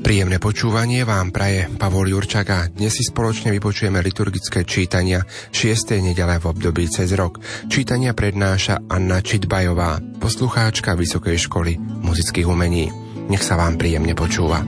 Príjemné počúvanie vám praje Pavol Jurčak a dnes si spoločne vypočujeme liturgické čítania 6. nedele v období cez rok. Čítania prednáša Anna Čitbajová, poslucháčka Vysokej školy muzických umení. Nech sa vám príjemne počúva.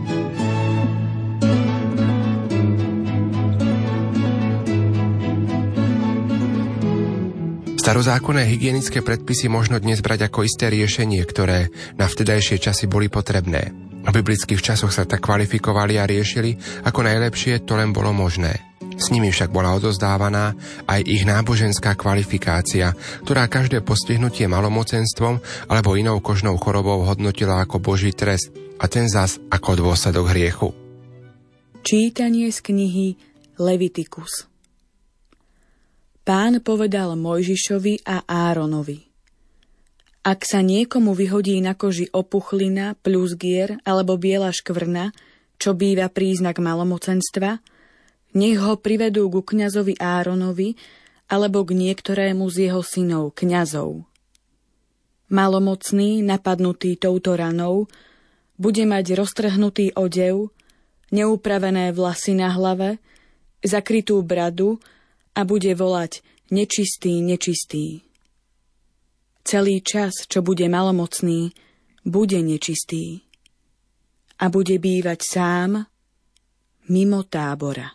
Starozákonné hygienické predpisy možno dnes brať ako isté riešenie, ktoré na vtedajšie časy boli potrebné. V biblických časoch sa tak kvalifikovali a riešili, ako najlepšie to len bolo možné. S nimi však bola odozdávaná aj ich náboženská kvalifikácia, ktorá každé postihnutie malomocenstvom alebo inou kožnou chorobou hodnotila ako Boží trest a ten zas ako dôsledok hriechu. Čítanie z knihy Levitikus Pán povedal Mojžišovi a Áronovi – ak sa niekomu vyhodí na koži opuchlina, plusgier alebo biela škvrna, čo býva príznak malomocenstva, nech ho privedú ku kňazovi Áronovi alebo k niektorému z jeho synov, kňazov. Malomocný, napadnutý touto ranou, bude mať roztrhnutý odev, neupravené vlasy na hlave, zakrytú bradu a bude volať nečistý, nečistý. Celý čas, čo bude malomocný, bude nečistý a bude bývať sám mimo tábora.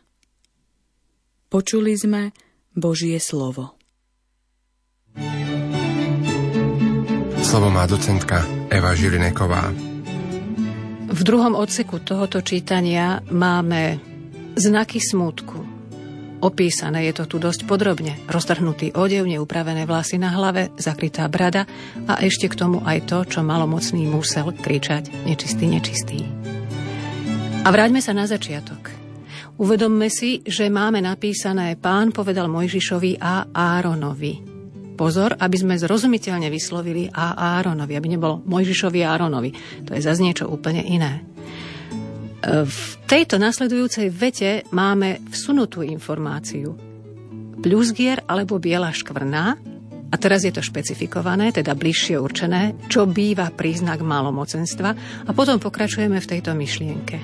Počuli sme Božie slovo. Slovo má docentka Eva Žilineková. V druhom odseku tohoto čítania máme znaky smútku. Opísané je to tu dosť podrobne. Roztrhnutý odev, neupravené vlasy na hlave, zakrytá brada a ešte k tomu aj to, čo malomocný musel kričať nečistý, nečistý. A vráťme sa na začiatok. Uvedomme si, že máme napísané Pán povedal Mojžišovi a Áronovi. Pozor, aby sme zrozumiteľne vyslovili a Áronovi, aby nebolo Mojžišovi a Áronovi. To je zase niečo úplne iné. V tejto nasledujúcej vete máme vsunutú informáciu. Plusgier alebo biela škvrna, a teraz je to špecifikované, teda bližšie určené, čo býva príznak malomocenstva a potom pokračujeme v tejto myšlienke.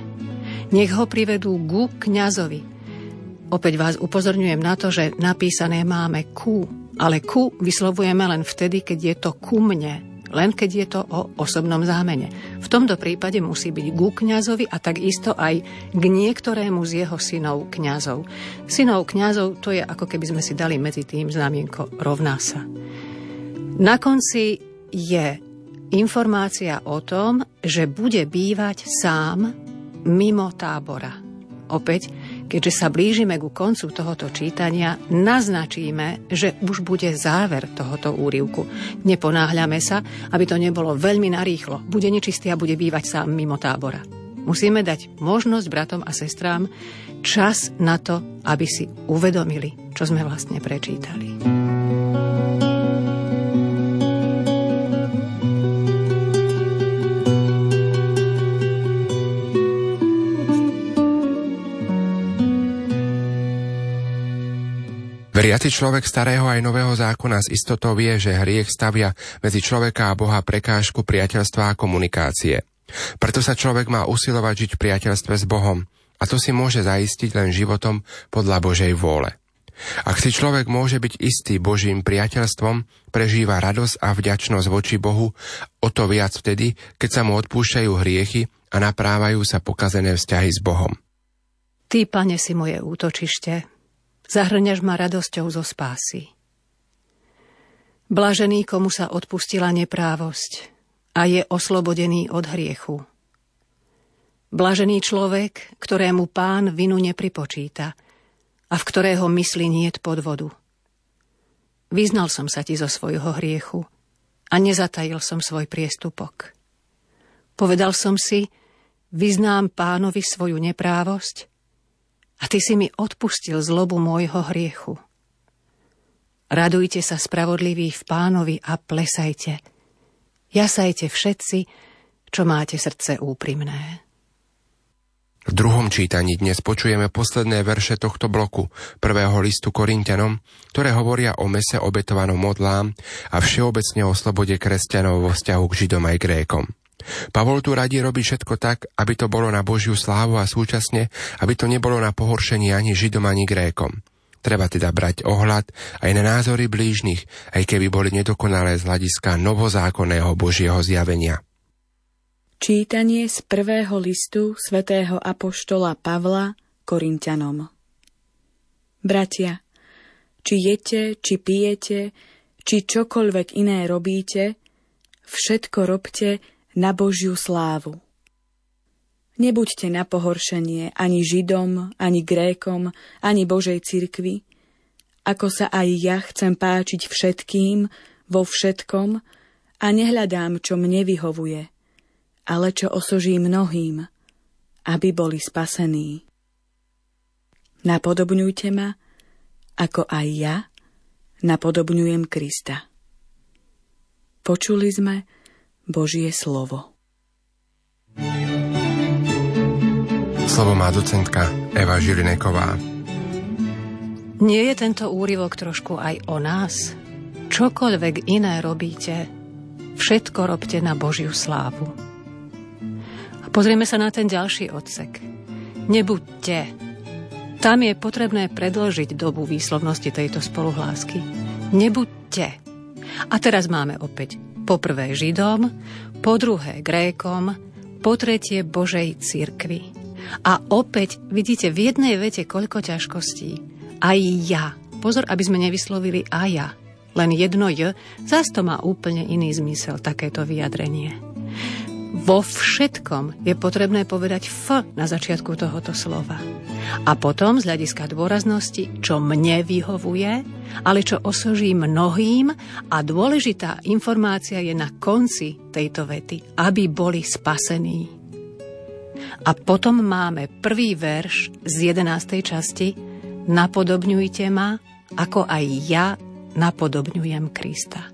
Nech ho privedú ku kňazovi. Opäť vás upozorňujem na to, že napísané máme ku, ale ku vyslovujeme len vtedy, keď je to ku mne, len keď je to o osobnom zámene. V tomto prípade musí byť ku kňazovi a takisto aj k niektorému z jeho synov kňazov. Synov kňazov to je ako keby sme si dali medzi tým znamienko rovná sa. Na konci je informácia o tom, že bude bývať sám mimo tábora. Opäť Keďže sa blížime ku koncu tohoto čítania, naznačíme, že už bude záver tohoto úrivku. Neponáhľame sa, aby to nebolo veľmi narýchlo. Bude nečistý a bude bývať sám mimo tábora. Musíme dať možnosť bratom a sestrám čas na to, aby si uvedomili, čo sme vlastne prečítali. Veriaci človek starého aj nového zákona s istotou vie, že hriech stavia medzi človeka a Boha prekážku priateľstva a komunikácie. Preto sa človek má usilovať žiť v priateľstve s Bohom a to si môže zaistiť len životom podľa Božej vôle. Ak si človek môže byť istý Božím priateľstvom, prežíva radosť a vďačnosť voči Bohu, o to viac vtedy, keď sa mu odpúšťajú hriechy a naprávajú sa pokazené vzťahy s Bohom. Ty, pane, si moje útočište, Zahrňaš ma radosťou zo spásy. Blažený, komu sa odpustila neprávosť a je oslobodený od hriechu. Blažený človek, ktorému pán vinu nepripočíta a v ktorého mysli niet podvodu. Vyznal som sa ti zo svojho hriechu a nezatajil som svoj priestupok. Povedal som si, vyznám pánovi svoju neprávosť ty si mi odpustil zlobu môjho hriechu. Radujte sa spravodliví v pánovi a plesajte. Jasajte všetci, čo máte srdce úprimné. V druhom čítaní dnes počujeme posledné verše tohto bloku, prvého listu Korintianom, ktoré hovoria o mese obetovanom modlám a všeobecne o slobode kresťanov vo vzťahu k Židom aj Grékom. Pavol tu radí robiť všetko tak, aby to bolo na Božiu slávu a súčasne, aby to nebolo na pohoršenie ani Židom, ani Grékom. Treba teda brať ohľad aj na názory blížnych, aj keby boli nedokonalé z hľadiska novozákonného Božieho zjavenia. Čítanie z prvého listu svätého Apoštola Pavla Korintianom Bratia, či jete, či pijete, či čokoľvek iné robíte, všetko robte na Božiu slávu. Nebuďte na pohoršenie ani Židom, ani Grékom, ani Božej cirkvi, ako sa aj ja chcem páčiť všetkým, vo všetkom a nehľadám, čo mne vyhovuje – ale čo osoží mnohým, aby boli spasení. Napodobňujte ma, ako aj ja napodobňujem Krista. Počuli sme Božie slovo. Slovo má docentka Eva Žilineková. Nie je tento úryvok trošku aj o nás? Čokoľvek iné robíte, všetko robte na Božiu slávu. Pozrieme sa na ten ďalší odsek. Nebuďte. Tam je potrebné predložiť dobu výslovnosti tejto spoluhlásky. Nebuďte. A teraz máme opäť po prvé Židom, po druhé Grékom, po tretie Božej cirkvi. A opäť vidíte v jednej vete koľko ťažkostí. Aj ja. Pozor, aby sme nevyslovili aj ja. Len jedno j, zás to má úplne iný zmysel, takéto vyjadrenie. Vo všetkom je potrebné povedať F na začiatku tohoto slova. A potom z hľadiska dôraznosti, čo mne vyhovuje, ale čo osoží mnohým a dôležitá informácia je na konci tejto vety, aby boli spasení. A potom máme prvý verš z 11. časti Napodobňujte ma, ako aj ja napodobňujem Krista.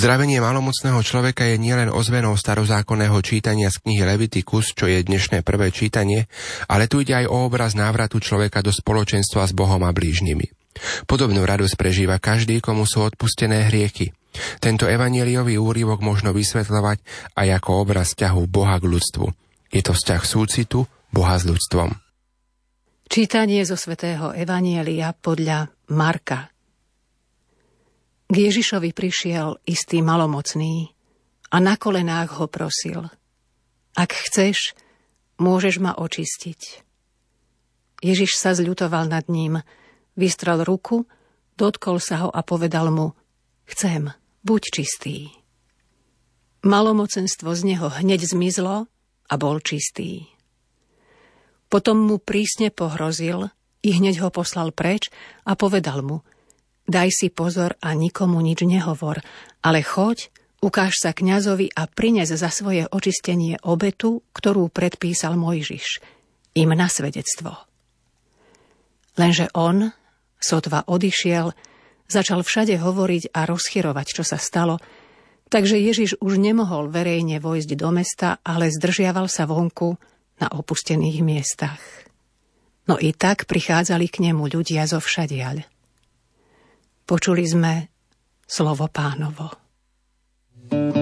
Uzdravenie malomocného človeka je nielen ozvenou starozákonného čítania z knihy Levitikus, čo je dnešné prvé čítanie, ale tu ide aj o obraz návratu človeka do spoločenstva s Bohom a blížnymi. Podobnú radosť prežíva každý, komu sú odpustené hriechy. Tento evanieliový úrivok možno vysvetľovať aj ako obraz vzťahu Boha k ľudstvu. Je to vzťah súcitu Boha s ľudstvom. Čítanie zo svätého Evanielia podľa Marka k Ježišovi prišiel istý malomocný a na kolenách ho prosil. Ak chceš, môžeš ma očistiť. Ježiš sa zľutoval nad ním, vystrel ruku, dotkol sa ho a povedal mu, chcem, buď čistý. Malomocenstvo z neho hneď zmizlo a bol čistý. Potom mu prísne pohrozil i hneď ho poslal preč a povedal mu – Daj si pozor a nikomu nič nehovor, ale choď, ukáž sa kňazovi a prines za svoje očistenie obetu, ktorú predpísal Mojžiš, im na svedectvo. Lenže on, sotva odišiel, začal všade hovoriť a rozchyrovať, čo sa stalo, takže Ježiš už nemohol verejne vojsť do mesta, ale zdržiaval sa vonku na opustených miestach. No i tak prichádzali k nemu ľudia zo všadiaľ. Počuli sme slovo pánovo. thank you